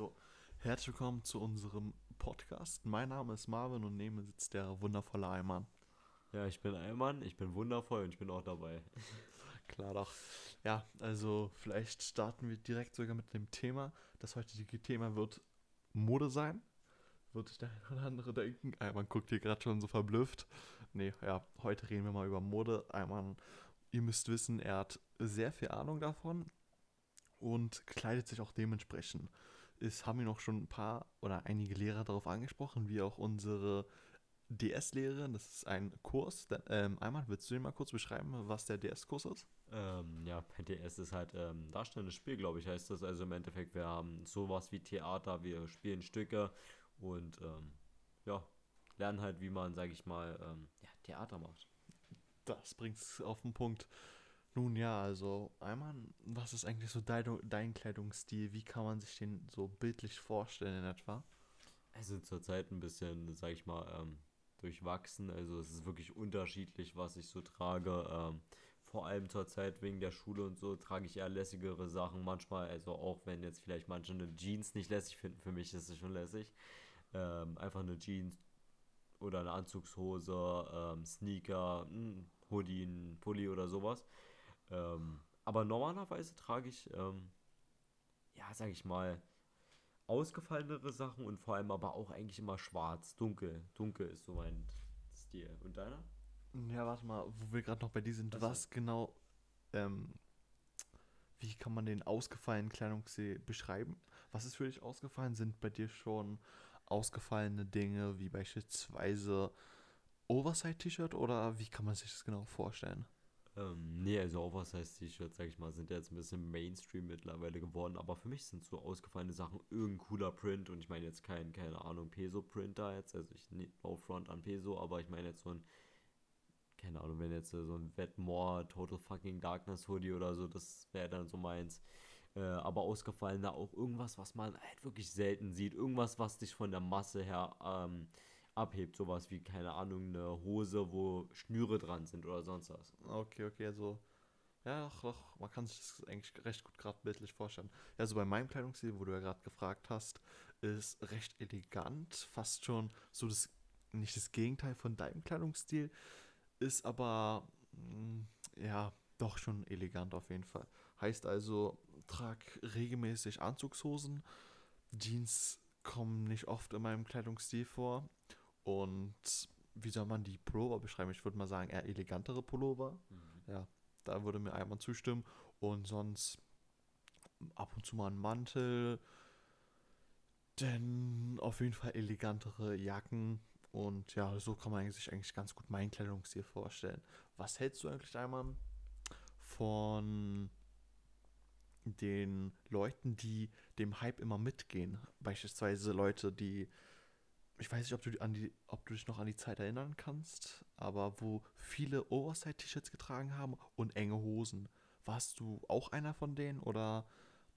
So, herzlich willkommen zu unserem Podcast. Mein Name ist Marvin und neben mir sitzt der wundervolle Eimann. Ja, ich bin Eimann, ich bin wundervoll und ich bin auch dabei. Klar doch. Ja, also vielleicht starten wir direkt sogar mit dem Thema. Das heutige Thema wird Mode sein. Wird sich der eine oder andere denken. Eimann guckt hier gerade schon so verblüfft. Nee, ja, heute reden wir mal über Mode. Eimann, ihr müsst wissen, er hat sehr viel Ahnung davon und kleidet sich auch dementsprechend. Es haben ihn auch schon ein paar oder einige Lehrer darauf angesprochen, wie auch unsere DS-Lehrerin. Das ist ein Kurs. Ähm, einmal, willst du dir mal kurz beschreiben, was der DS-Kurs ist? Ähm, ja, DS ist halt ähm, darstellendes Spiel, glaube ich, heißt das. Also im Endeffekt, wir haben sowas wie Theater, wir spielen Stücke und ähm, ja, lernen halt, wie man, sage ich mal, ähm, ja, Theater macht. Das bringt es auf den Punkt. Nun ja, also einmal, was ist eigentlich so dein, dein Kleidungsstil? Wie kann man sich den so bildlich vorstellen in etwa? Also zurzeit ein bisschen, sag ich mal, ähm, durchwachsen. Also es ist wirklich unterschiedlich, was ich so trage. Ähm, vor allem zurzeit wegen der Schule und so trage ich eher lässigere Sachen. Manchmal, also auch wenn jetzt vielleicht manche eine Jeans nicht lässig finden, für mich ist es schon lässig. Ähm, einfach eine Jeans oder eine Anzugshose, ähm, Sneaker, ein Hoodie, ein Pulli oder sowas. Ähm, aber normalerweise trage ich, ähm, ja, sag ich mal, ausgefallenere Sachen und vor allem aber auch eigentlich immer schwarz, dunkel. Dunkel ist so mein Stil. Und deiner? Ja, warte mal, wo wir gerade noch bei dir sind, also. was genau, ähm, wie kann man den ausgefallenen Kleidungsstil beschreiben? Was ist für dich ausgefallen? Sind bei dir schon ausgefallene Dinge wie beispielsweise Oversize-T-Shirt oder wie kann man sich das genau vorstellen? Ähm, nee, also Oversize-T-Shirts, sag ich mal, sind ja jetzt ein bisschen Mainstream mittlerweile geworden, aber für mich sind so ausgefallene Sachen irgendein cooler Print und ich meine jetzt kein, keine Ahnung, Peso-Printer jetzt, also ich no front an Peso, aber ich meine jetzt so ein, keine Ahnung, wenn jetzt so ein Wetmore Total Fucking Darkness Hoodie oder so, das wäre dann so meins. Äh, aber ausgefallener auch irgendwas, was man halt wirklich selten sieht, irgendwas, was dich von der Masse her ähm, abhebt. Sowas wie, keine Ahnung, eine Hose, wo Schnüre dran sind oder sonst was. Okay, okay, also. Ja, doch, doch, man kann sich das eigentlich recht gut gerade bildlich vorstellen. Ja, also bei meinem Kleidungsstil, wo du ja gerade gefragt hast, ist recht elegant, fast schon so das, nicht das Gegenteil von deinem Kleidungsstil, ist aber, mh, mm, ja, doch schon elegant auf jeden Fall. Heißt also, trag regelmäßig Anzugshosen, Jeans kommen nicht oft in meinem Kleidungsstil vor und wie soll man die Pullover beschreiben? Ich würde mal sagen, eher elegantere Pullover. Mhm. Ja, da würde mir einmal zustimmen. Und sonst ab und zu mal ein Mantel. Denn auf jeden Fall elegantere Jacken. Und ja, so kann man sich eigentlich ganz gut meinen Kleidungsstil vorstellen. Was hältst du eigentlich einmal von den Leuten, die dem Hype immer mitgehen? Beispielsweise Leute, die ich weiß nicht, ob du, die, ob du dich noch an die Zeit erinnern kannst, aber wo viele Oversize-T-Shirts getragen haben und enge Hosen. Warst du auch einer von denen oder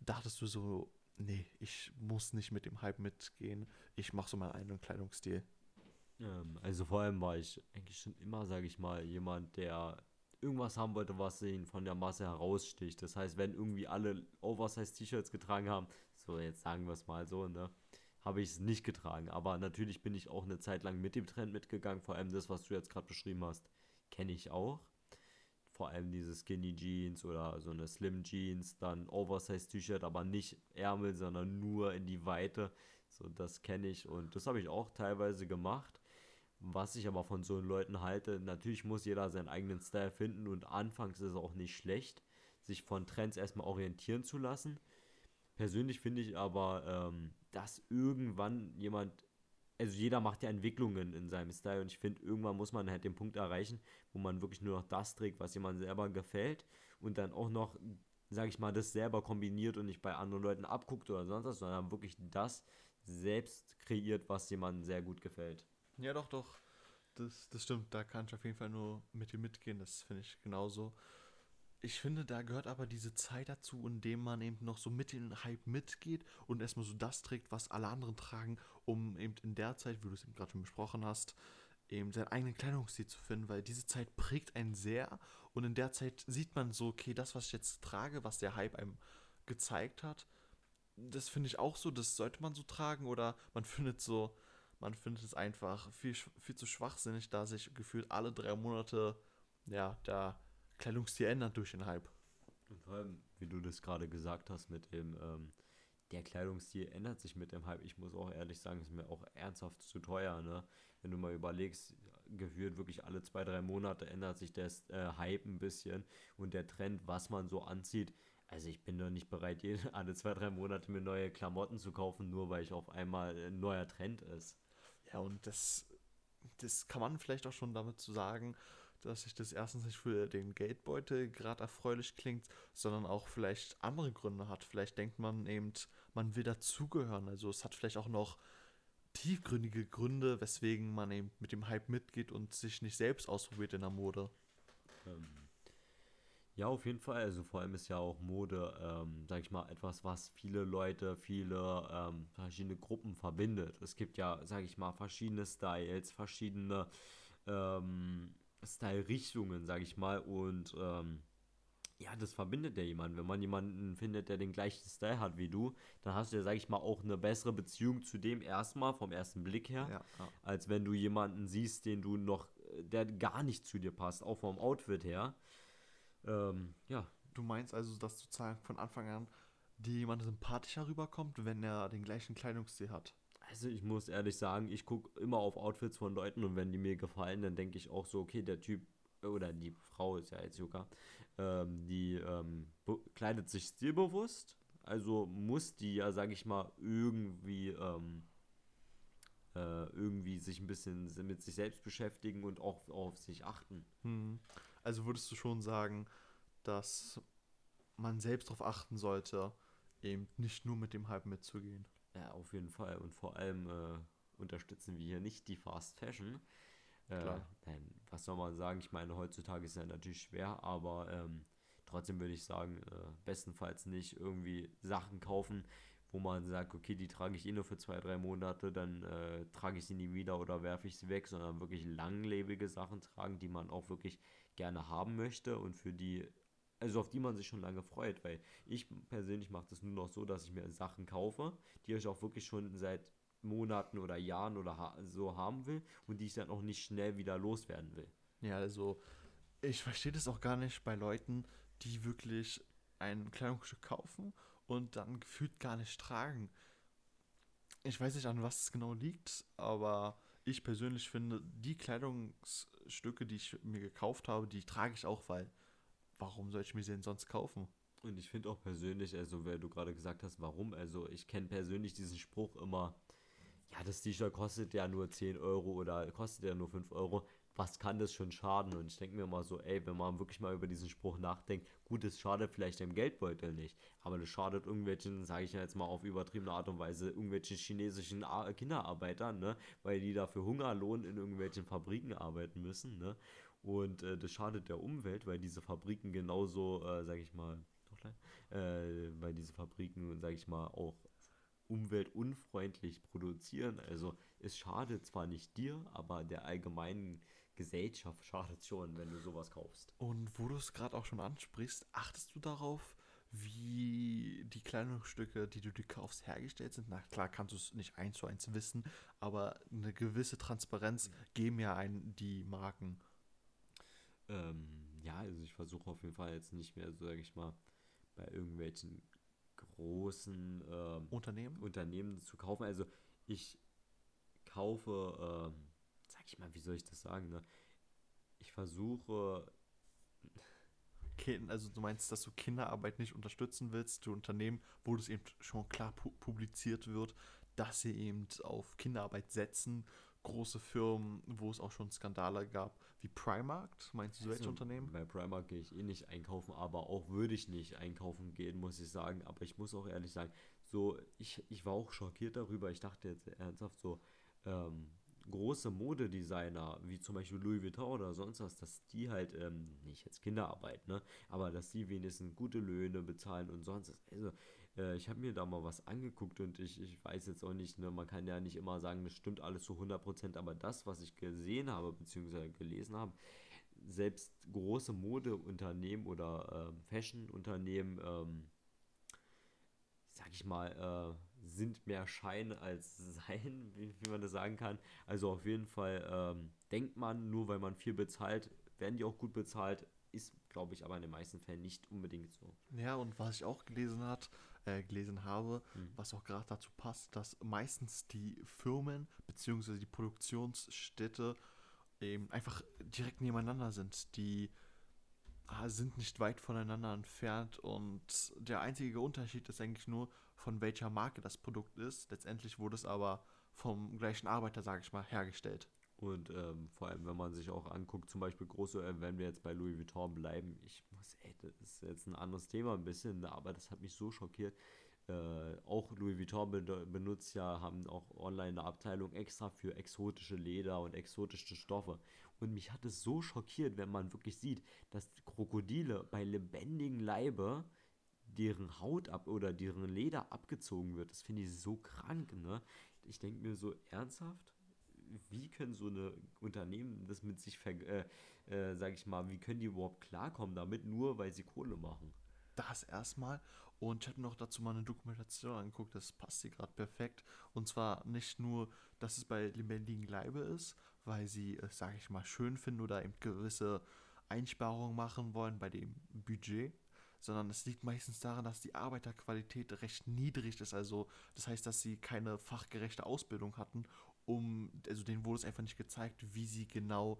dachtest du so, nee, ich muss nicht mit dem Hype mitgehen, ich mache so meinen eigenen Kleidungsstil? Ähm, also vor allem war ich eigentlich schon immer, sage ich mal, jemand, der irgendwas haben wollte, was ihn von der Masse heraussticht. Das heißt, wenn irgendwie alle Oversize-T-Shirts getragen haben, so jetzt sagen wir es mal so, ne? Habe ich es nicht getragen. Aber natürlich bin ich auch eine Zeit lang mit dem Trend mitgegangen. Vor allem das, was du jetzt gerade beschrieben hast, kenne ich auch. Vor allem diese Skinny Jeans oder so eine Slim Jeans, dann Oversize T-Shirt, aber nicht Ärmel, sondern nur in die Weite. So, das kenne ich und das habe ich auch teilweise gemacht. Was ich aber von so Leuten halte, natürlich muss jeder seinen eigenen Style finden und anfangs ist es auch nicht schlecht, sich von Trends erstmal orientieren zu lassen. Persönlich finde ich aber, ähm, dass irgendwann jemand, also jeder macht ja Entwicklungen in seinem Style und ich finde, irgendwann muss man halt den Punkt erreichen, wo man wirklich nur noch das trägt, was jemand selber gefällt und dann auch noch, sage ich mal, das selber kombiniert und nicht bei anderen Leuten abguckt oder sonst was, sondern wirklich das selbst kreiert, was jemandem sehr gut gefällt. Ja, doch, doch. Das, das stimmt, da kann ich auf jeden Fall nur mit dir mitgehen, das finde ich genauso ich finde, da gehört aber diese Zeit dazu, in dem man eben noch so mit den Hype mitgeht und erstmal so das trägt, was alle anderen tragen, um eben in der Zeit, wie du es eben gerade schon besprochen hast, eben seinen eigenen Kleidungsstil zu finden, weil diese Zeit prägt einen sehr und in der Zeit sieht man so, okay, das, was ich jetzt trage, was der Hype einem gezeigt hat, das finde ich auch so, das sollte man so tragen oder man findet so, man findet es einfach viel, viel zu schwachsinnig, da sich gefühlt alle drei Monate, ja, der Kleidungsstil ändert durch den Hype. Und vor allem, wie du das gerade gesagt hast, mit dem, ähm, der Kleidungsstil ändert sich mit dem Hype. Ich muss auch ehrlich sagen, ist mir auch ernsthaft zu teuer, ne? Wenn du mal überlegst, gefühlt wirklich alle zwei, drei Monate ändert sich der äh, Hype ein bisschen und der Trend, was man so anzieht. Also ich bin doch nicht bereit, alle zwei, drei Monate mir neue Klamotten zu kaufen, nur weil ich auf einmal ein neuer Trend ist. Ja, und das, das kann man vielleicht auch schon damit zu sagen, dass sich das erstens nicht für den Geldbeutel gerade erfreulich klingt, sondern auch vielleicht andere Gründe hat. Vielleicht denkt man eben, man will dazugehören. Also es hat vielleicht auch noch tiefgründige Gründe, weswegen man eben mit dem Hype mitgeht und sich nicht selbst ausprobiert in der Mode. Ähm, ja, auf jeden Fall. Also vor allem ist ja auch Mode, ähm, sag ich mal, etwas, was viele Leute, viele ähm, verschiedene Gruppen verbindet. Es gibt ja, sag ich mal, verschiedene Styles, verschiedene ähm, Style-Richtungen, sag ich mal. Und ähm, ja, das verbindet ja jemanden. Wenn man jemanden findet, der den gleichen Style hat wie du, dann hast du ja, sag ich mal, auch eine bessere Beziehung zu dem erstmal, vom ersten Blick her, Ja, ja. als wenn du jemanden siehst, den du noch, der gar nicht zu dir passt, auch vom Outfit her. Ähm, ja, Du meinst also, dass sozusagen von Anfang an dir jemand sympathischer rüberkommt, wenn er den gleichen Kleidungsstil hat? Also ich muss ehrlich sagen, ich gucke immer auf Outfits von Leuten und wenn die mir gefallen, dann denke ich auch so, okay, der Typ oder die Frau ist ja jetzt sogar, ähm, die ähm, kleidet sich stilbewusst, also muss die ja, sag ich mal, irgendwie ähm, äh, irgendwie sich ein bisschen mit sich selbst beschäftigen und auch auf sich achten. Hm. Also würdest du schon sagen, dass man selbst darauf achten sollte, eben nicht nur mit dem Hype mitzugehen? Ja, auf jeden Fall. Und vor allem äh, unterstützen wir hier nicht die Fast Fashion. Äh, nein, was soll man sagen? Ich meine, heutzutage ist ja natürlich schwer, aber ähm, trotzdem würde ich sagen, äh, bestenfalls nicht irgendwie Sachen kaufen, wo man sagt, okay, die trage ich eh nur für zwei, drei Monate, dann äh, trage ich sie nie wieder oder werfe ich sie weg, sondern wirklich langlebige Sachen tragen, die man auch wirklich gerne haben möchte und für die, also auf die man sich schon lange freut, weil ich persönlich mache das nur noch so, dass ich mir Sachen kaufe, die ich auch wirklich schon seit Monaten oder Jahren oder ha so haben will und die ich dann auch nicht schnell wieder loswerden will. Ja, also ich verstehe das auch gar nicht bei Leuten, die wirklich ein Kleidungsstück kaufen und dann gefühlt gar nicht tragen. Ich weiß nicht, an was es genau liegt, aber ich persönlich finde, die Kleidungsstücke, die ich mir gekauft habe, die trage ich auch, weil warum soll ich mir denn sonst kaufen? Und ich finde auch persönlich, also weil du gerade gesagt hast, warum, also ich kenne persönlich diesen Spruch immer, ja, das T-Shirt kostet ja nur 10 Euro oder kostet ja nur 5 Euro, was kann das schon schaden? Und ich denke mir mal so, ey, wenn man wirklich mal über diesen Spruch nachdenkt, gut, es schadet vielleicht dem Geldbeutel nicht, aber das schadet irgendwelchen, sage ich jetzt mal auf übertriebene Art und Weise, irgendwelchen chinesischen Ar Kinderarbeitern, ne, weil die dafür Hungerlohn in irgendwelchen Fabriken arbeiten müssen, ne, und äh, das schadet der Umwelt, weil diese Fabriken genauso, äh, sage ich mal, äh, weil diese Fabriken, sage ich mal, auch umweltunfreundlich produzieren. Also es schadet zwar nicht dir, aber der allgemeinen Gesellschaft schadet schon, wenn du sowas kaufst. Und wo du es gerade auch schon ansprichst, achtest du darauf, wie die Kleidungsstücke, die du dir kaufst, hergestellt sind? Na klar, kannst du es nicht eins zu eins wissen, aber eine gewisse Transparenz geben ja ein die Marken. Ähm, ja, also ich versuche auf jeden Fall jetzt nicht mehr, so sage ich mal, bei irgendwelchen großen ähm, Unternehmen? Unternehmen zu kaufen. Also ich kaufe, ähm, sag ich mal, wie soll ich das sagen, ne? Ich versuche, Also du meinst, dass du Kinderarbeit nicht unterstützen willst, für Unternehmen, wo das eben schon klar pu publiziert wird, dass sie eben auf Kinderarbeit setzen. Große Firmen, wo es auch schon Skandale gab, wie Primark, meinst du solche Also, Unternehmen? Bei Primark gehe ich eh nicht einkaufen, aber auch würde ich nicht einkaufen gehen, muss ich sagen. Aber ich muss auch ehrlich sagen, so, ich, ich war auch schockiert darüber. Ich dachte jetzt ernsthaft so, ähm, große Modedesigner, wie zum Beispiel Louis Vuitton oder sonst was, dass die halt, ähm, nicht jetzt Kinderarbeit, ne, aber dass die wenigstens gute Löhne bezahlen und sonst was. Also, äh, ich habe mir da mal was angeguckt und ich, ich weiß jetzt auch nicht, ne, man kann ja nicht immer sagen, das stimmt alles zu 100%, aber das, was ich gesehen habe, beziehungsweise gelesen habe, selbst große Modeunternehmen oder ähm, Fashionunternehmen ähm, sag ich mal, äh, sind mehr Schein als Sein, wie, wie, man das sagen kann. Also auf jeden Fall ähm, denkt man, nur weil man viel bezahlt, werden die auch gut bezahlt. Ist, glaube ich, aber in den meisten Fällen nicht unbedingt so. Ja, und was ich auch gelesen hat, äh, gelesen habe, mhm. was auch gerade dazu passt, dass meistens die Firmen bzw. die Produktionsstätte eben einfach direkt nebeneinander sind. Die ah, sind nicht weit voneinander entfernt und der einzige Unterschied ist eigentlich nur, von welcher Marke das Produkt ist. Letztendlich wurde es aber vom gleichen Arbeiter, sage ich mal, hergestellt. Und ähm, vor allem, wenn man sich auch anguckt, zum Beispiel große, äh, wenn wir jetzt bei Louis Vuitton bleiben, ich muss, ey, das ist jetzt ein anderes Thema ein bisschen, ne, aber das hat mich so schockiert. Äh, auch Louis Vuitton be benutzt ja, haben auch online eine Abteilung extra für exotische Leder und exotische Stoffe. Und mich hat es so schockiert, wenn man wirklich sieht, dass Krokodile bei lebendigem Leibe deren Haut ab oder deren Leder abgezogen wird. Das finde ich so krank, ne? Ich denke mir so ernsthaft, wie können so eine Unternehmen das mit sich, äh, äh, sag ich mal, wie können die überhaupt klarkommen damit, nur weil sie Kohle machen? Das erstmal. Und ich hatte noch dazu mal eine Dokumentation angeguckt, das passt hier gerade perfekt. Und zwar nicht nur, dass es bei lebendigen Leibe ist, weil sie es, sage ich mal, schön finden oder eben gewisse Einsparungen machen wollen bei dem Budget, sondern es liegt meistens daran, dass die Arbeiterqualität recht niedrig ist. Also das heißt, dass sie keine fachgerechte Ausbildung hatten um, also denen wurde es einfach nicht gezeigt, wie sie genau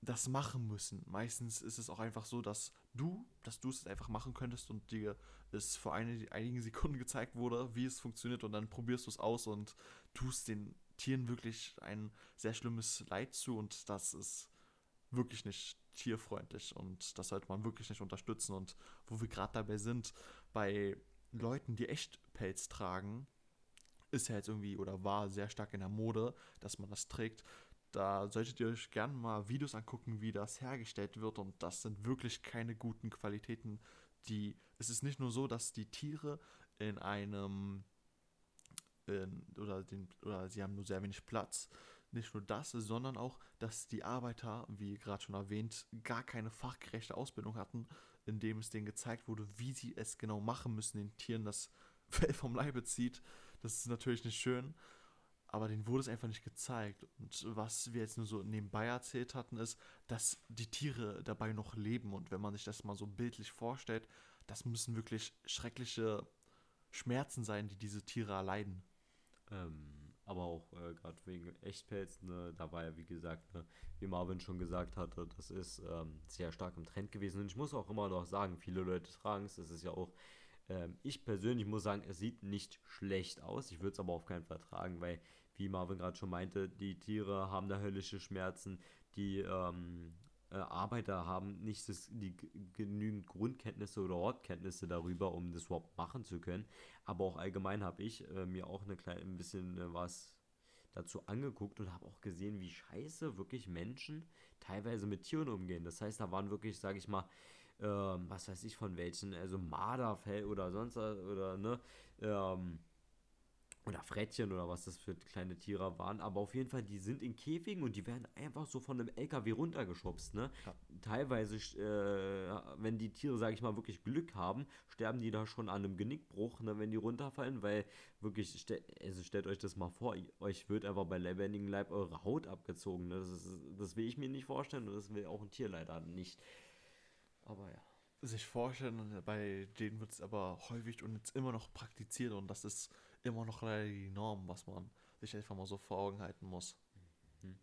das machen müssen. Meistens ist es auch einfach so, dass du, dass du es einfach machen könntest und dir es vor eine, einigen Sekunden gezeigt wurde, wie es funktioniert und dann probierst du es aus und tust den Tieren wirklich ein sehr schlimmes Leid zu und das ist wirklich nicht tierfreundlich und das sollte man wirklich nicht unterstützen und wo wir gerade dabei sind, bei Leuten, die echt Pelz tragen, ist ja jetzt irgendwie oder war sehr stark in der Mode, dass man das trägt. Da solltet ihr euch gerne mal Videos angucken, wie das hergestellt wird. Und das sind wirklich keine guten Qualitäten. Die, es ist nicht nur so, dass die Tiere in einem in, oder, den, oder sie haben nur sehr wenig Platz. Nicht nur das, sondern auch, dass die Arbeiter, wie gerade schon erwähnt, gar keine fachgerechte Ausbildung hatten, indem es denen gezeigt wurde, wie sie es genau machen müssen, den Tieren das Fell vom Leibe zieht. Das ist natürlich nicht schön, aber denen wurde es einfach nicht gezeigt. Und was wir jetzt nur so nebenbei erzählt hatten, ist, dass die Tiere dabei noch leben. Und wenn man sich das mal so bildlich vorstellt, das müssen wirklich schreckliche Schmerzen sein, die diese Tiere erleiden. Ähm, aber auch äh, gerade wegen Echtpelz, ne, da war ja wie gesagt, ne, wie Marvin schon gesagt hatte, das ist ähm, sehr stark im Trend gewesen. Und ich muss auch immer noch sagen, viele Leute tragen es. Das ist ja auch ähm, ich persönlich muss sagen, es sieht nicht schlecht aus. Ich würde es aber auf keinen Fall tragen, weil, wie Marvin gerade schon meinte, die Tiere haben da höllische Schmerzen, die ähm, äh, Arbeiter haben nicht das, die genügend Grundkenntnisse oder Ortkenntnisse darüber, um das überhaupt machen zu können. Aber auch allgemein habe ich äh, mir auch eine kleine, ein bisschen äh, was dazu angeguckt und habe auch gesehen, wie scheiße wirklich Menschen teilweise mit Tieren umgehen. Das heißt, da waren wirklich, sage ich mal, ähm, was weiß ich von welchen, also Marderfell oder sonst oder ne, ähm, oder Frettchen oder was das für kleine Tiere waren, aber auf jeden Fall, die sind in Käfigen und die werden einfach so von einem LKW runtergeschubst, ne? Ja. Teilweise, äh, wenn die Tiere, sage ich mal, wirklich Glück haben, sterben die da schon an einem Genickbruch, ne, wenn die runterfallen, weil wirklich, also stellt euch das mal vor, euch wird einfach bei lebendigem Leib eure Haut abgezogen, ne? Das, ist, das will ich mir nicht vorstellen und das will auch ein Tier leider nicht. Aber ja. Sich vorstellen, bei denen wird es aber häufig und jetzt immer noch praktiziert und das ist immer noch die Norm, was man sich einfach mal so vor Augen halten muss. Mhm.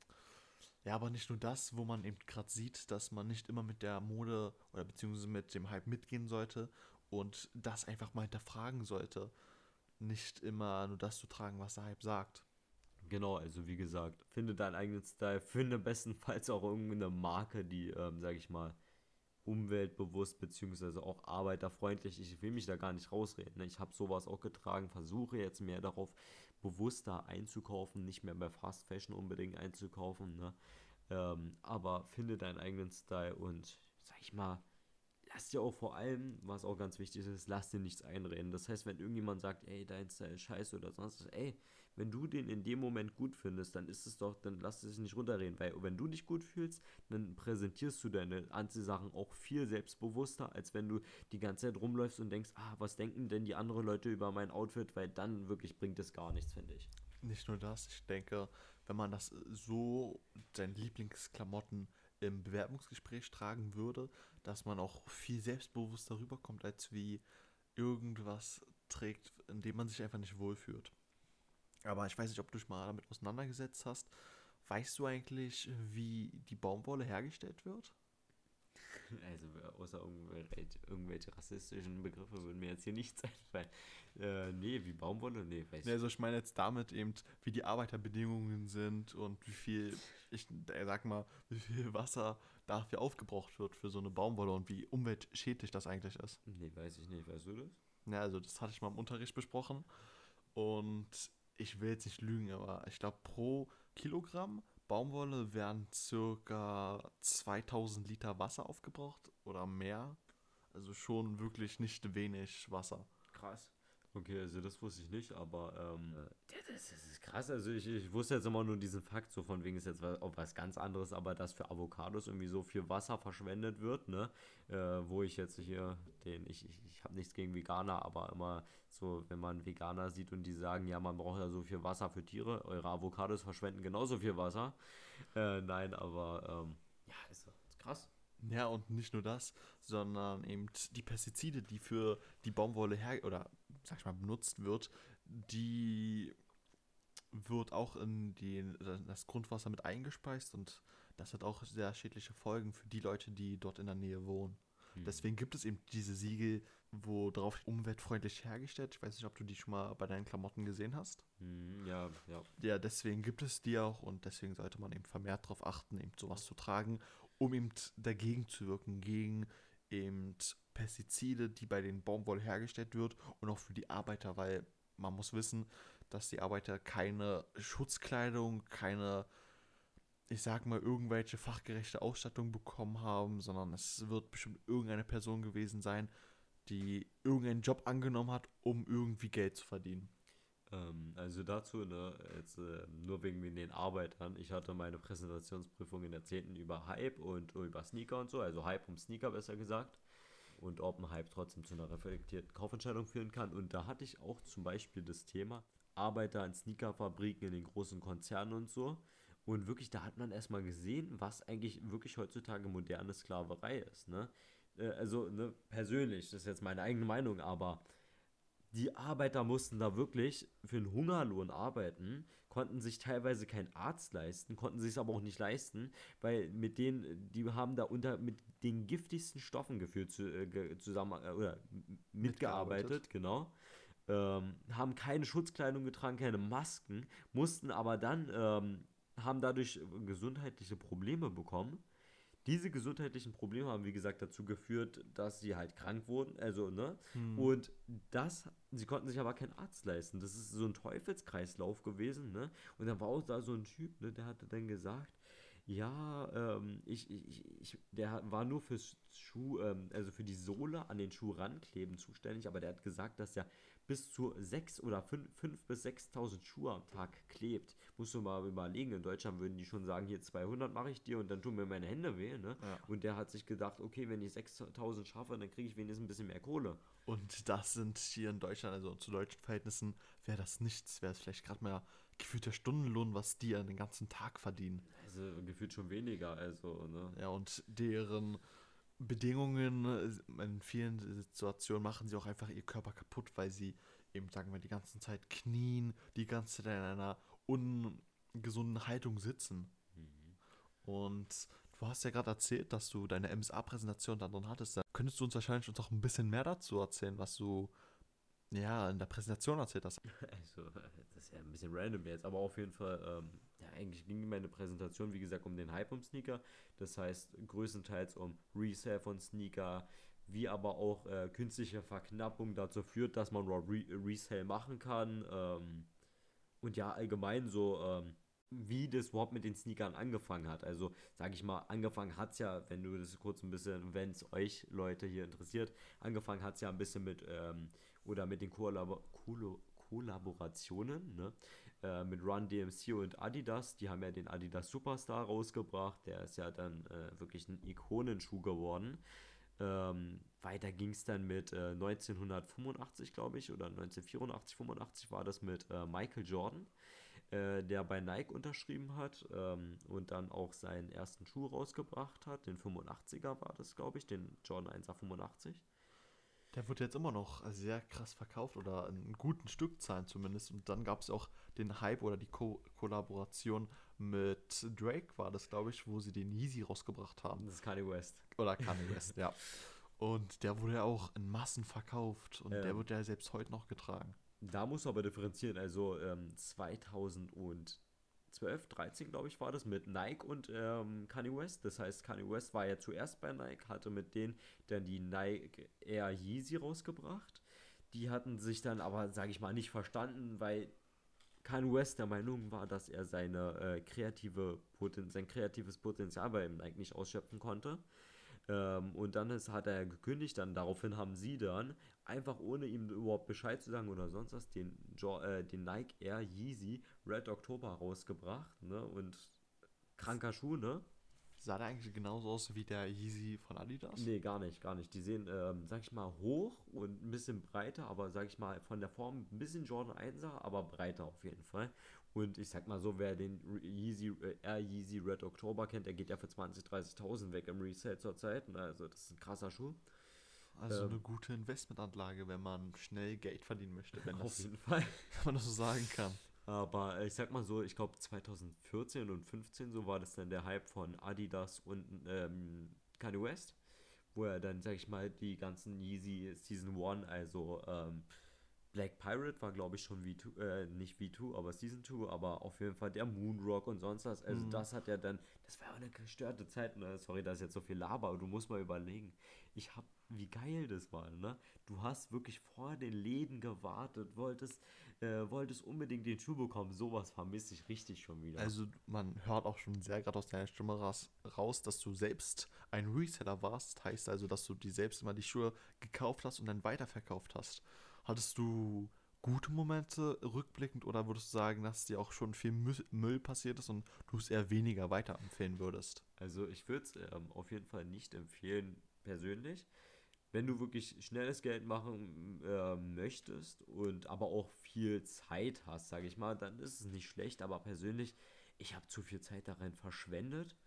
Ja, aber nicht nur das, wo man eben gerade sieht, dass man nicht immer mit der Mode oder beziehungsweise mit dem Hype mitgehen sollte und das einfach mal hinterfragen sollte. Nicht immer nur das zu tragen, was der Hype sagt. Genau, also wie gesagt, finde deinen eigenen Style, finde bestenfalls auch irgendeine Marke, die, ähm, sag ich mal, umweltbewusst beziehungsweise auch arbeiterfreundlich. Ich will mich da gar nicht rausreden. Ne? Ich habe sowas auch getragen, versuche jetzt mehr darauf bewusster einzukaufen, nicht mehr bei Fast Fashion unbedingt einzukaufen. Ne? Ähm, aber finde deinen eigenen Style und sag ich mal, lass dir auch vor allem, was auch ganz wichtig ist, lass dir nichts einreden. Das heißt, wenn irgendjemand sagt, ey, dein Style ist scheiße oder sonst was, ey, wenn du den in dem Moment gut findest, dann ist es doch, dann lass es nicht runterreden, weil wenn du dich gut fühlst, dann präsentierst du deine Anziehsachen auch viel selbstbewusster, als wenn du die ganze Zeit rumläufst und denkst, ah, was denken denn die anderen Leute über mein Outfit, weil dann wirklich bringt es gar nichts, finde ich. Nicht nur das, ich denke, wenn man das so, seine Lieblingsklamotten im Bewerbungsgespräch tragen würde, dass man auch viel selbstbewusster rüberkommt, als wie irgendwas trägt, in dem man sich einfach nicht wohlfühlt. Aber ich weiß nicht, ob du dich mal damit auseinandergesetzt hast. Weißt du eigentlich, wie die Baumwolle hergestellt wird? Also außer irgendwelche, irgendwelche rassistischen Begriffe würden mir jetzt hier nichts einfallen. Äh, nee, wie Baumwolle? Nee, weiß ich. Also ich meine jetzt damit eben, wie die Arbeiterbedingungen sind und wie viel, ich sag mal, wie viel Wasser dafür aufgebraucht wird für so eine Baumwolle und wie umweltschädlich das eigentlich ist. Nee, weiß ich nicht. Weißt du das? Ja, also das hatte ich mal im Unterricht besprochen. Und ich will jetzt nicht lügen, aber ich glaube, pro Kilogramm Baumwolle werden circa 2000 Liter Wasser aufgebraucht oder mehr. Also schon wirklich nicht wenig Wasser. Krass. Okay, also das wusste ich nicht, aber ähm, das, das, ist krass. Also ich, ich wusste jetzt immer nur diesen Fakt, so von wegen ist jetzt was, auch was ganz anderes, aber dass für Avocados irgendwie so viel Wasser verschwendet wird, ne? Äh, wo ich jetzt hier den, ich, ich, ich habe nichts gegen Veganer, aber immer so, wenn man Veganer sieht und die sagen, ja, man braucht ja so viel Wasser für Tiere, eure Avocados verschwenden genauso viel Wasser. Äh, nein, aber ähm, ja, ist, ist krass. Ja, und nicht nur das, sondern eben die Pestizide, die für die Baumwolle her oder sag ich mal, benutzt wird, die wird auch in die, das Grundwasser mit eingespeist und das hat auch sehr schädliche Folgen für die Leute, die dort in der Nähe wohnen. Hm. Deswegen gibt es eben diese Siegel, wo drauf umweltfreundlich hergestellt. Ich weiß nicht, ob du die schon mal bei deinen Klamotten gesehen hast. Hm, ja, ja. Ja, deswegen gibt es die auch und deswegen sollte man eben vermehrt darauf achten, eben sowas zu tragen, um eben dagegen zu wirken, gegen eben Pestizide, die bei den Baumwolle hergestellt wird und auch für die Arbeiter, weil man muss wissen, dass die Arbeiter keine Schutzkleidung, keine, ich sag mal, irgendwelche fachgerechte Ausstattung bekommen haben, sondern es wird bestimmt irgendeine Person gewesen sein, die irgendeinen Job angenommen hat, um irgendwie Geld zu verdienen. Ähm, also dazu, ne, jetzt äh, nur wegen den Arbeitern. Ich hatte meine Präsentationsprüfung in der 10. über Hype und über Sneaker und so, also Hype um Sneaker besser gesagt. Und ob ein Hype trotzdem zu einer reflektierten Kaufentscheidung führen kann. Und da hatte ich auch zum Beispiel das Thema Arbeiter in Sneakerfabriken, in den großen Konzernen und so. Und wirklich, da hat man erstmal gesehen, was eigentlich wirklich heutzutage moderne Sklaverei ist. Ne? Äh, also ne, persönlich, das ist jetzt meine eigene Meinung, aber die Arbeiter mussten da wirklich für einen Hungerlohn arbeiten, konnten sich teilweise keinen Arzt leisten, konnten sich es aber auch nicht leisten, weil mit denen, die haben da unter mit den giftigsten Stoffen gefühlt zu, äh, zusammen äh, oder mitgearbeitet, mitgearbeitet. genau. Ähm, haben keine Schutzkleidung getragen, keine Masken, mussten aber dann, ähm, haben dadurch gesundheitliche Probleme bekommen diese gesundheitlichen Probleme haben, wie gesagt, dazu geführt, dass sie halt krank wurden. Also, ne? Hm. Und das, sie konnten sich aber keinen Arzt leisten. Das ist so ein Teufelskreislauf gewesen, ne? Und dann war auch da so ein Typ, ne, der hatte dann gesagt, ja, ähm, ich, ich, ich, der war nur fürs Schuh, ähm, also für die Sohle an den Schuh rankleben zuständig, aber der hat gesagt, dass er bis zu 6 oder 5, 5 bis 6.000 Schuhe am Tag klebt. Musst du mal überlegen, in Deutschland würden die schon sagen, hier 200 mache ich dir und dann tun mir meine Hände weh. Ne? Ja. Und der hat sich gedacht, okay, wenn ich 6.000 schaffe, dann kriege ich wenigstens ein bisschen mehr Kohle. Und das sind hier in Deutschland, also zu deutschen Verhältnissen, wäre das nichts. Wäre es vielleicht gerade mal gefühlt der Stundenlohn, was die an den ganzen Tag verdienen. Also gefühlt schon weniger, also, ne? Ja, und deren Bedingungen, äh, in vielen Situationen machen sie auch einfach ihr Körper kaputt, weil sie eben, sagen wir, die ganze Zeit knien, die ganze Zeit in einer ungesunden Haltung sitzen. Mhm. Und du hast ja gerade erzählt, dass du deine MSA-Präsentation dann drin hattest. Da könntest du uns wahrscheinlich uns auch ein bisschen mehr dazu erzählen, was du ja in der Präsentation erzählt hast. Also, das ist ja ein bisschen random jetzt, aber auf jeden Fall ähm, eigentlich ging meine Präsentation, wie gesagt, um den Hype um Sneaker. Das heißt, größtenteils um Resale von Sneaker, wie aber auch äh, künstliche Verknappung dazu führt, dass man Re Resale machen kann. Ähm, und ja, allgemein so, ähm, wie das überhaupt mit den Sneakern angefangen hat. Also, sage ich mal, angefangen hat es ja, wenn du das kurz ein bisschen, wenn es euch Leute hier interessiert, angefangen hat es ja ein bisschen mit, ähm, oder mit den Kollabor Kollaborationen, ne? Äh, mit Run DMC und Adidas. Die haben ja den Adidas Superstar rausgebracht. Der ist ja dann äh, wirklich ein Ikonenschuh geworden. Ähm, weiter ging es dann mit äh, 1985, glaube ich, oder 1984, 85 war das mit äh, Michael Jordan, äh, der bei Nike unterschrieben hat ähm, und dann auch seinen ersten Schuh rausgebracht hat. Den 85er war das, glaube ich, den Jordan 1er 85. Der wird jetzt immer noch sehr krass verkauft oder in guten Stückzahlen zumindest. Und dann gab es auch den Hype oder die Ko Kollaboration mit Drake, war das, glaube ich, wo sie den Yeezy rausgebracht haben. Das ist Kanye West. Oder Kanye West, ja. Und der wurde ja auch in Massen verkauft und Ähm. der wird ja selbst heute noch getragen. Da musst du aber differenzieren. Also ähm, 2012, 13 glaube ich war das mit Nike und ähm, Kanye West. Das heißt, Kanye West war ja zuerst bei Nike, hatte mit denen dann die Nike Air Yeezy rausgebracht. Die hatten sich dann aber, sage ich mal, nicht verstanden, weil Kanye West der Meinung war, dass er seine äh, kreative Poten sein kreatives Potenzial bei Nike nicht ausschöpfen konnte. Ähm, und dann ist, hat er gekündigt, dann daraufhin haben sie dann, einfach ohne ihm überhaupt Bescheid zu sagen oder sonst was, den, jo äh, den Nike Air Yeezy Red October rausgebracht, ne? Und kranker Schuh, ne? Sah der eigentlich genauso aus wie der Yeezy von Adidas? Nee, gar nicht, gar nicht. Die sehen, ähm, sag ich mal, hoch und ein bisschen breiter, aber sag ich mal, von der Form ein bisschen Jordan 1er, aber breiter auf jeden Fall. Und ich sag mal so, wer den Yeezy, äh, Air Yeezy Red October kennt, der geht ja für 20.000, 30.000 weg im Resale zurzeit. Also das ist ein krasser Schuh. Also Ähm. eine gute Investmentanlage, wenn man schnell Geld verdienen möchte, wenn, auf das, jeden Fall. wenn man das so sagen kann. Aber äh, ich sag mal so, ich glaube 2014 und 15 so war das dann der Hype von Adidas und ähm, Kanye West, wo er dann, sag ich mal, die ganzen Yeezy Season 1, also ähm, Black Pirate war glaube ich schon V2, äh, nicht V2, aber Season 2, aber auf jeden Fall der Moonrock und sonst was. Also Mhm. das hat ja dann, das war ja eine gestörte Zeit, ne? sorry, dass ich jetzt so viel laber, aber du musst mal überlegen, ich hab, wie geil das war, ne? Du hast wirklich vor den Läden gewartet, wolltest, äh, wolltest unbedingt den Schuh bekommen, sowas vermisse ich richtig schon wieder. Also man hört auch schon sehr gerade aus deiner Stimme raus, raus, dass du selbst ein Reseller warst. Heißt also, dass du dir selbst immer die Schuhe gekauft hast und dann weiterverkauft hast. Hattest du gute Momente rückblickend oder würdest du sagen, dass dir auch schon viel Mü- Müll passiert ist und du es eher weniger weiterempfehlen würdest? Also ich würde es ähm, auf jeden Fall nicht empfehlen, persönlich. Wenn du wirklich schnelles Geld machen ähm, möchtest und aber auch viel Zeit hast, sage ich mal, dann ist es nicht schlecht. Aber persönlich, ich habe zu viel Zeit darin verschwendet.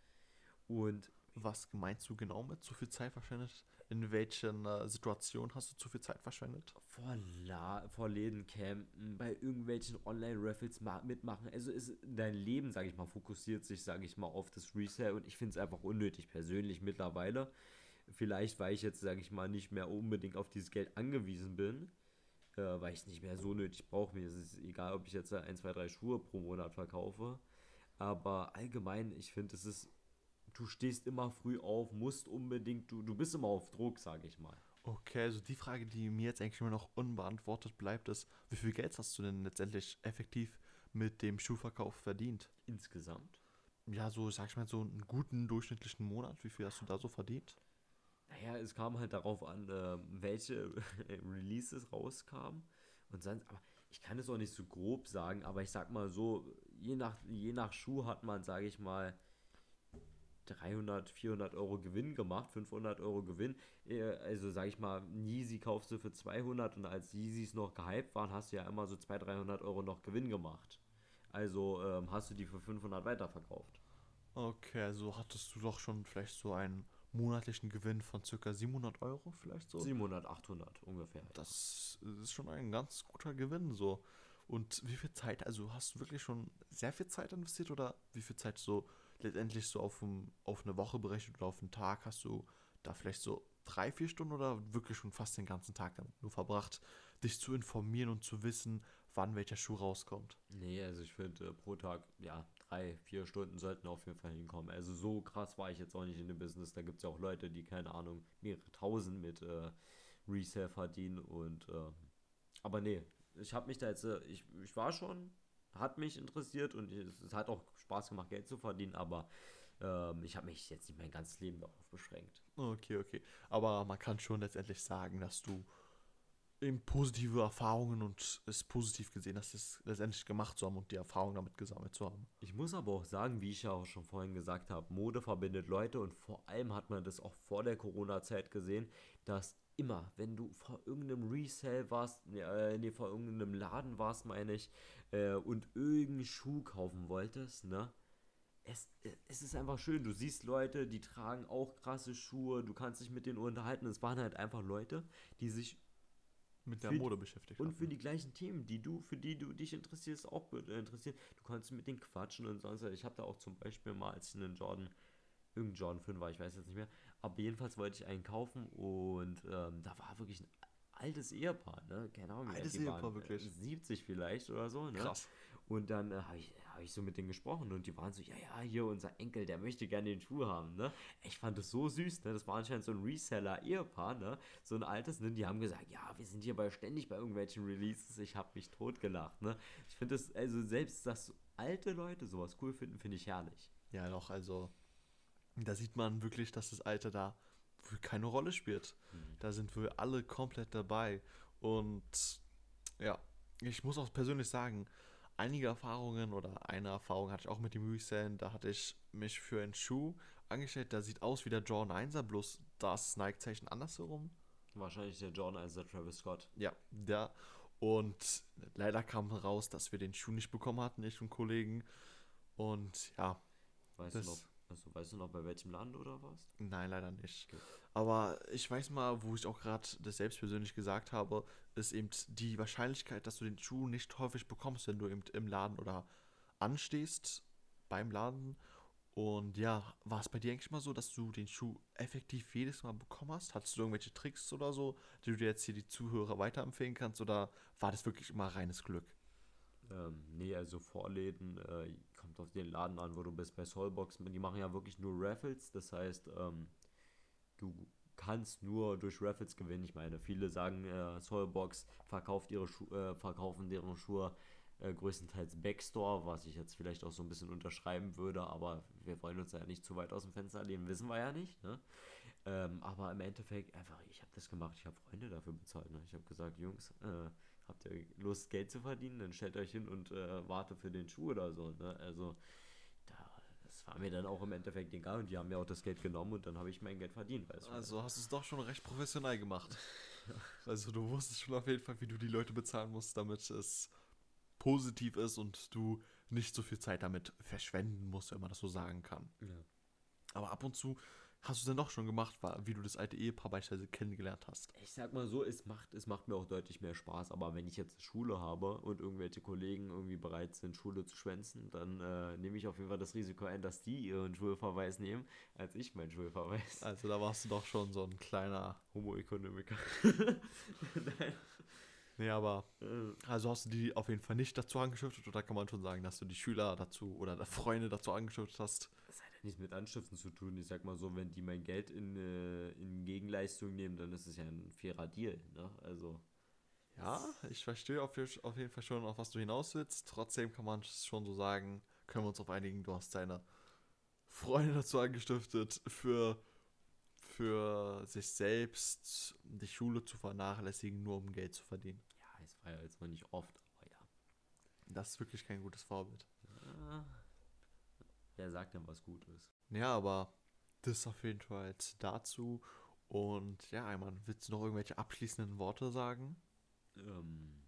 Und Was meinst du genau mit zu viel Zeit verschwendet? In welchen äh, Situationen hast du zu viel Zeit verschwendet? vor, La vor Läden campen, bei irgendwelchen Online-Raffles ma- mitmachen. Also ist dein Leben, sage ich mal, fokussiert sich, sage ich mal, auf das Resale und ich finde es einfach unnötig persönlich mittlerweile. Vielleicht, weil ich jetzt, sage ich mal, nicht mehr unbedingt auf dieses Geld angewiesen bin, äh, weil ich es nicht mehr so nötig brauche. Mir ist es egal, ob ich jetzt 1, 2, 3 Schuhe pro Monat verkaufe. Aber allgemein, ich finde, es ist, du stehst immer früh auf, musst unbedingt, du, du bist immer auf Druck, sage ich mal. Okay, also die Frage, die mir jetzt eigentlich immer noch unbeantwortet bleibt, ist, wie viel Geld hast du denn letztendlich effektiv mit dem Schuhverkauf verdient? Insgesamt. Ja, so, sag ich mal, so einen guten durchschnittlichen Monat, wie viel hast du da so verdient? Naja, es kam halt darauf an, ähm, welche Releases rauskamen. Und sonst, aber ich kann es auch nicht so grob sagen, aber ich sag mal so, je nach, je nach Schuh hat man, sage ich mal, 300, 400 Euro Gewinn gemacht, 500 Euro Gewinn. Äh, Also sage ich mal, ein Yeezy kaufst du für 200 und als Yeezys noch gehypt waren, hast du ja immer so 200, 300 Euro noch Gewinn gemacht. Also ähm, hast du die für 500 weiterverkauft. Okay, also hattest du doch schon vielleicht so einen monatlichen Gewinn von circa 700 Euro vielleicht so? 700, 800 ungefähr. Das ist schon ein ganz guter Gewinn so. Und wie viel Zeit, also hast du wirklich schon sehr viel Zeit investiert oder wie viel Zeit so letztendlich so auf, ein, auf eine Woche berechnet oder auf einen Tag hast du da vielleicht so drei, vier Stunden oder wirklich schon fast den ganzen Tag damit nur verbracht, dich zu informieren und zu wissen, wann welcher Schuh rauskommt? Nee, also ich finde äh, pro Tag, ja, drei, vier Stunden sollten auf jeden Fall hinkommen. Also so krass war ich jetzt auch nicht in dem Business. Da gibt es ja auch Leute, die, keine Ahnung, mehrere tausend mit äh, Resale verdienen und äh, aber nee, ich habe mich da jetzt, äh, ich, ich war schon, hat mich interessiert und es, es hat auch Spaß gemacht, Geld zu verdienen, aber ähm, ich habe mich jetzt nicht mein ganzes Leben darauf beschränkt. Okay, okay. Aber man kann schon letztendlich sagen, dass du eben positive Erfahrungen und es positiv gesehen hast, es letztendlich gemacht zu haben und die Erfahrung damit gesammelt zu haben. Ich muss aber auch sagen, wie ich ja auch schon vorhin gesagt habe, Mode verbindet Leute und vor allem hat man das auch vor der Corona-Zeit gesehen, dass immer, wenn du vor irgendeinem Resale warst, äh, nee, vor irgendeinem Laden warst, meine ich, äh, und irgendeinen Schuh kaufen wolltest, ne? Es, es ist einfach schön. Du siehst Leute, die tragen auch krasse Schuhe, du kannst dich mit denen unterhalten. Es waren halt einfach Leute, die sich Mit der Mode beschäftigt und haben. für die gleichen Themen, die du, für die du dich interessierst, auch äh, interessieren. Du kannst mit denen quatschen und sonst. Ich habe da auch zum Beispiel mal, als ich einen Jordan, irgendein Jordan 5 war, ich weiß jetzt nicht mehr, aber jedenfalls wollte ich einen kaufen und ähm, da war wirklich ein altes Ehepaar, ne? Keine Ahnung, Altes die Ehepaar, waren, wirklich. Äh, 70 vielleicht oder so, ne? Krass. Und dann äh, habe ich, hab ich so mit denen gesprochen und die waren so, ja, ja, hier unser Enkel, der möchte gerne den Schuh haben, ne? Ich fand das so süß, ne? Das war anscheinend so ein Reseller-Ehepaar, ne? So ein altes, ne? Die haben gesagt, ja, wir sind hier bei ständig bei irgendwelchen Releases. Ich habe mich totgelacht, ne? Ich finde das, also selbst, dass alte Leute sowas cool finden, finde ich herrlich. Ja, doch, also da sieht man wirklich, dass das Alter da wohl keine Rolle spielt. Da sind wir alle komplett dabei. Und ja, ich muss auch persönlich sagen, einige Erfahrungen oder eine Erfahrung hatte ich auch mit dem Resellen. Da hatte ich mich für einen Schuh angestellt, der sieht aus wie der Jordan 1er, bloß das Nike-Zeichen andersherum. Wahrscheinlich der Jordan als der Travis Scott. Ja, der. Und leider kam raus, dass wir den Schuh nicht bekommen hatten, ich und Kollegen. Und ja, Weißt du noch, also, weißt du noch, bei welchem Land oder was? Nein, leider nicht. Okay. Aber ich weiß mal, wo ich auch gerade das selbst persönlich gesagt habe, ist eben die Wahrscheinlichkeit, dass du den Schuh nicht häufig bekommst, wenn du eben im Laden oder anstehst beim Laden. Und ja, war es bei dir eigentlich mal so, dass du den Schuh effektiv jedes Mal bekommen hast? Hattest du irgendwelche Tricks oder so, die du dir jetzt hier die Zuhörer weiterempfehlen kannst? Oder war das wirklich immer reines Glück? Ähm, nee, also Vorläden, äh, kommt auf den Laden an, wo du bist. Bei Soulbox, die machen ja wirklich nur Raffles, das heißt, ähm, du kannst nur durch Raffles gewinnen. Ich meine, viele sagen, äh, Soulbox verkauft ihre Schu äh, verkaufen deren Schuhe äh, größtenteils Backstore, was ich jetzt vielleicht auch so ein bisschen unterschreiben würde, aber wir wollen uns ja nicht zu weit aus dem Fenster lehnen, wissen wir ja nicht. Ne? Ähm, aber im Endeffekt einfach, ich habe das gemacht, ich habe Freunde dafür bezahlt. Ne? Ich habe gesagt, Jungs, äh, habt ihr Lust, Geld zu verdienen, dann stellt euch hin und äh, warte für den Schuh oder so. Ne? Also, da, das war mir dann auch im Endeffekt egal und die haben mir auch das Geld genommen und dann habe ich mein Geld verdient. Weißt du? Also hast du es doch schon recht professionell gemacht. Also du wusstest schon auf jeden Fall, wie du die Leute bezahlen musst, damit es positiv ist und du nicht so viel Zeit damit verschwenden musst, wenn man das so sagen kann. ja. Aber ab und zu hast du es dann doch schon gemacht, wie du das alte Ehepaar beispielsweise kennengelernt hast. Ich sag mal so, es macht, es macht mir auch deutlich mehr Spaß, aber wenn ich jetzt Schule habe und irgendwelche Kollegen irgendwie bereit sind, Schule zu schwänzen, dann äh, nehme ich auf jeden Fall das Risiko ein, dass die ihren Schulverweis nehmen, als ich meinen Schulverweis. Also da warst du doch schon so ein kleiner. Homo-Ökonomiker. Nein. Nee, aber Äh, also hast du die auf jeden Fall nicht dazu angeschriftet oder kann man schon sagen, dass du die Schüler dazu oder Freunde dazu angeschriftet hast? Das nichts mit Anstiften zu tun. Ich sag mal so, wenn die mein Geld in, äh, in Gegenleistung nehmen, dann ist es ja ein fairer Deal. Ne? Also, Ja, ich verstehe auf, auf jeden Fall schon, auf was du hinaus willst. Trotzdem kann man es schon so sagen, können wir uns auf einigen, du hast deine Freunde dazu angestiftet, für, für sich selbst die Schule zu vernachlässigen, nur um Geld zu verdienen. ja, es war ja jetzt mal nicht oft, aber ja. Das ist wirklich kein gutes Vorbild. Ah, wer sagt denn, was gut ist? Ja, aber das auf jeden Fall jetzt dazu. Und ja, Ayman, willst du noch irgendwelche abschließenden Worte sagen? Ähm,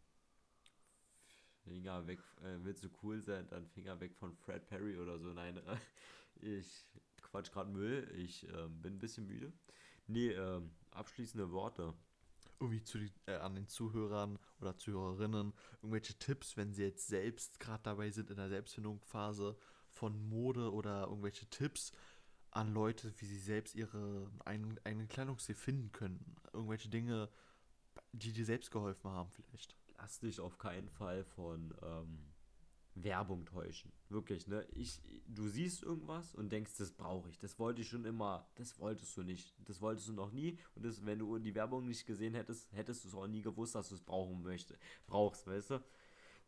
Finger weg, äh, willst du cool sein, dann Finger weg von Fred Perry oder so. Nein, äh, ich quatsch gerade Müll, ich ähm, bin ein bisschen müde. Nee, ähm, abschließende Worte. irgendwie zu die, äh, an den Zuhörern oder Zuhörerinnen irgendwelche Tipps, wenn sie jetzt selbst gerade dabei sind in der Selbstfindungsphase von Mode oder irgendwelche Tipps an Leute, wie sie selbst ihre eigenen, eigenen Kleidungsstil finden können. Irgendwelche Dinge, die dir selbst geholfen haben vielleicht. Lass dich auf keinen Fall von ähm, Werbung täuschen. Wirklich, ne? Ich, du siehst irgendwas und denkst, das brauche ich. Das wollte ich schon immer. Das wolltest du nicht. Das wolltest du noch nie. Und das, wenn du die Werbung nicht gesehen hättest, hättest du es auch nie gewusst, dass du es brauchen möchte, brauchst, weißt du?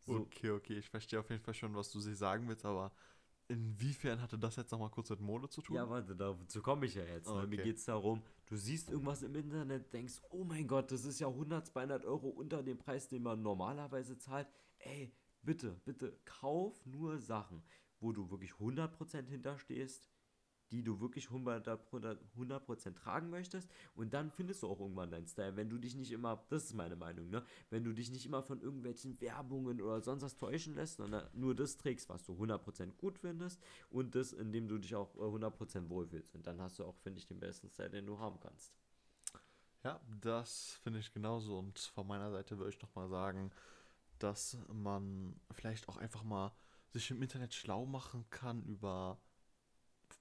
So, Okay, okay, ich verstehe auf jeden Fall schon, was du sie sagen willst, aber inwiefern hatte das jetzt nochmal kurz mit Mode zu tun? Ja, warte, dazu komme ich ja jetzt. Ne? Mir Okay. geht es darum, du siehst irgendwas im Internet, denkst, oh mein Gott, das ist ja 100, 200 Euro unter dem Preis, den man normalerweise zahlt. Ey, bitte, bitte, kauf nur Sachen, wo du wirklich 100% hinterstehst, die du wirklich 100%, 100% tragen möchtest und dann findest du auch irgendwann deinen Style, wenn du dich nicht immer, das ist meine Meinung, ne, wenn du dich nicht immer von irgendwelchen Werbungen oder sonst was täuschen lässt, sondern nur das trägst, was du 100% gut findest und das, in dem du dich auch äh, 100% wohlfühlst und dann hast du auch, finde ich, den besten Style, den du haben kannst. Ja, das finde ich genauso. Und von meiner Seite würde ich nochmal sagen, dass man vielleicht auch einfach mal sich im Internet schlau machen kann über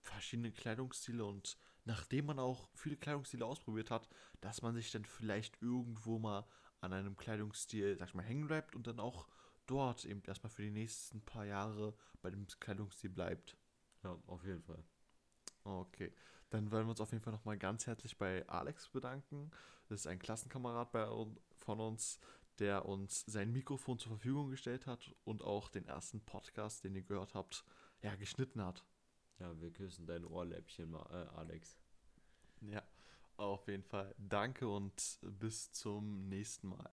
verschiedene Kleidungsstile und nachdem man auch viele Kleidungsstile ausprobiert hat, dass man sich dann vielleicht irgendwo mal an einem Kleidungsstil, sag ich mal, hängen bleibt und dann auch dort eben erstmal für die nächsten paar Jahre bei dem Kleidungsstil bleibt. Ja, auf jeden Fall. Okay, dann wollen wir uns auf jeden Fall nochmal ganz herzlich bei Alex bedanken. Das ist ein Klassenkamerad bei, von uns, der uns sein Mikrofon zur Verfügung gestellt hat und auch den ersten Podcast, den ihr gehört habt, ja, geschnitten hat. Ja, wir küssen dein Ohrläppchen mal, äh, Alex. Ja, auf jeden Fall. Danke und bis zum nächsten Mal.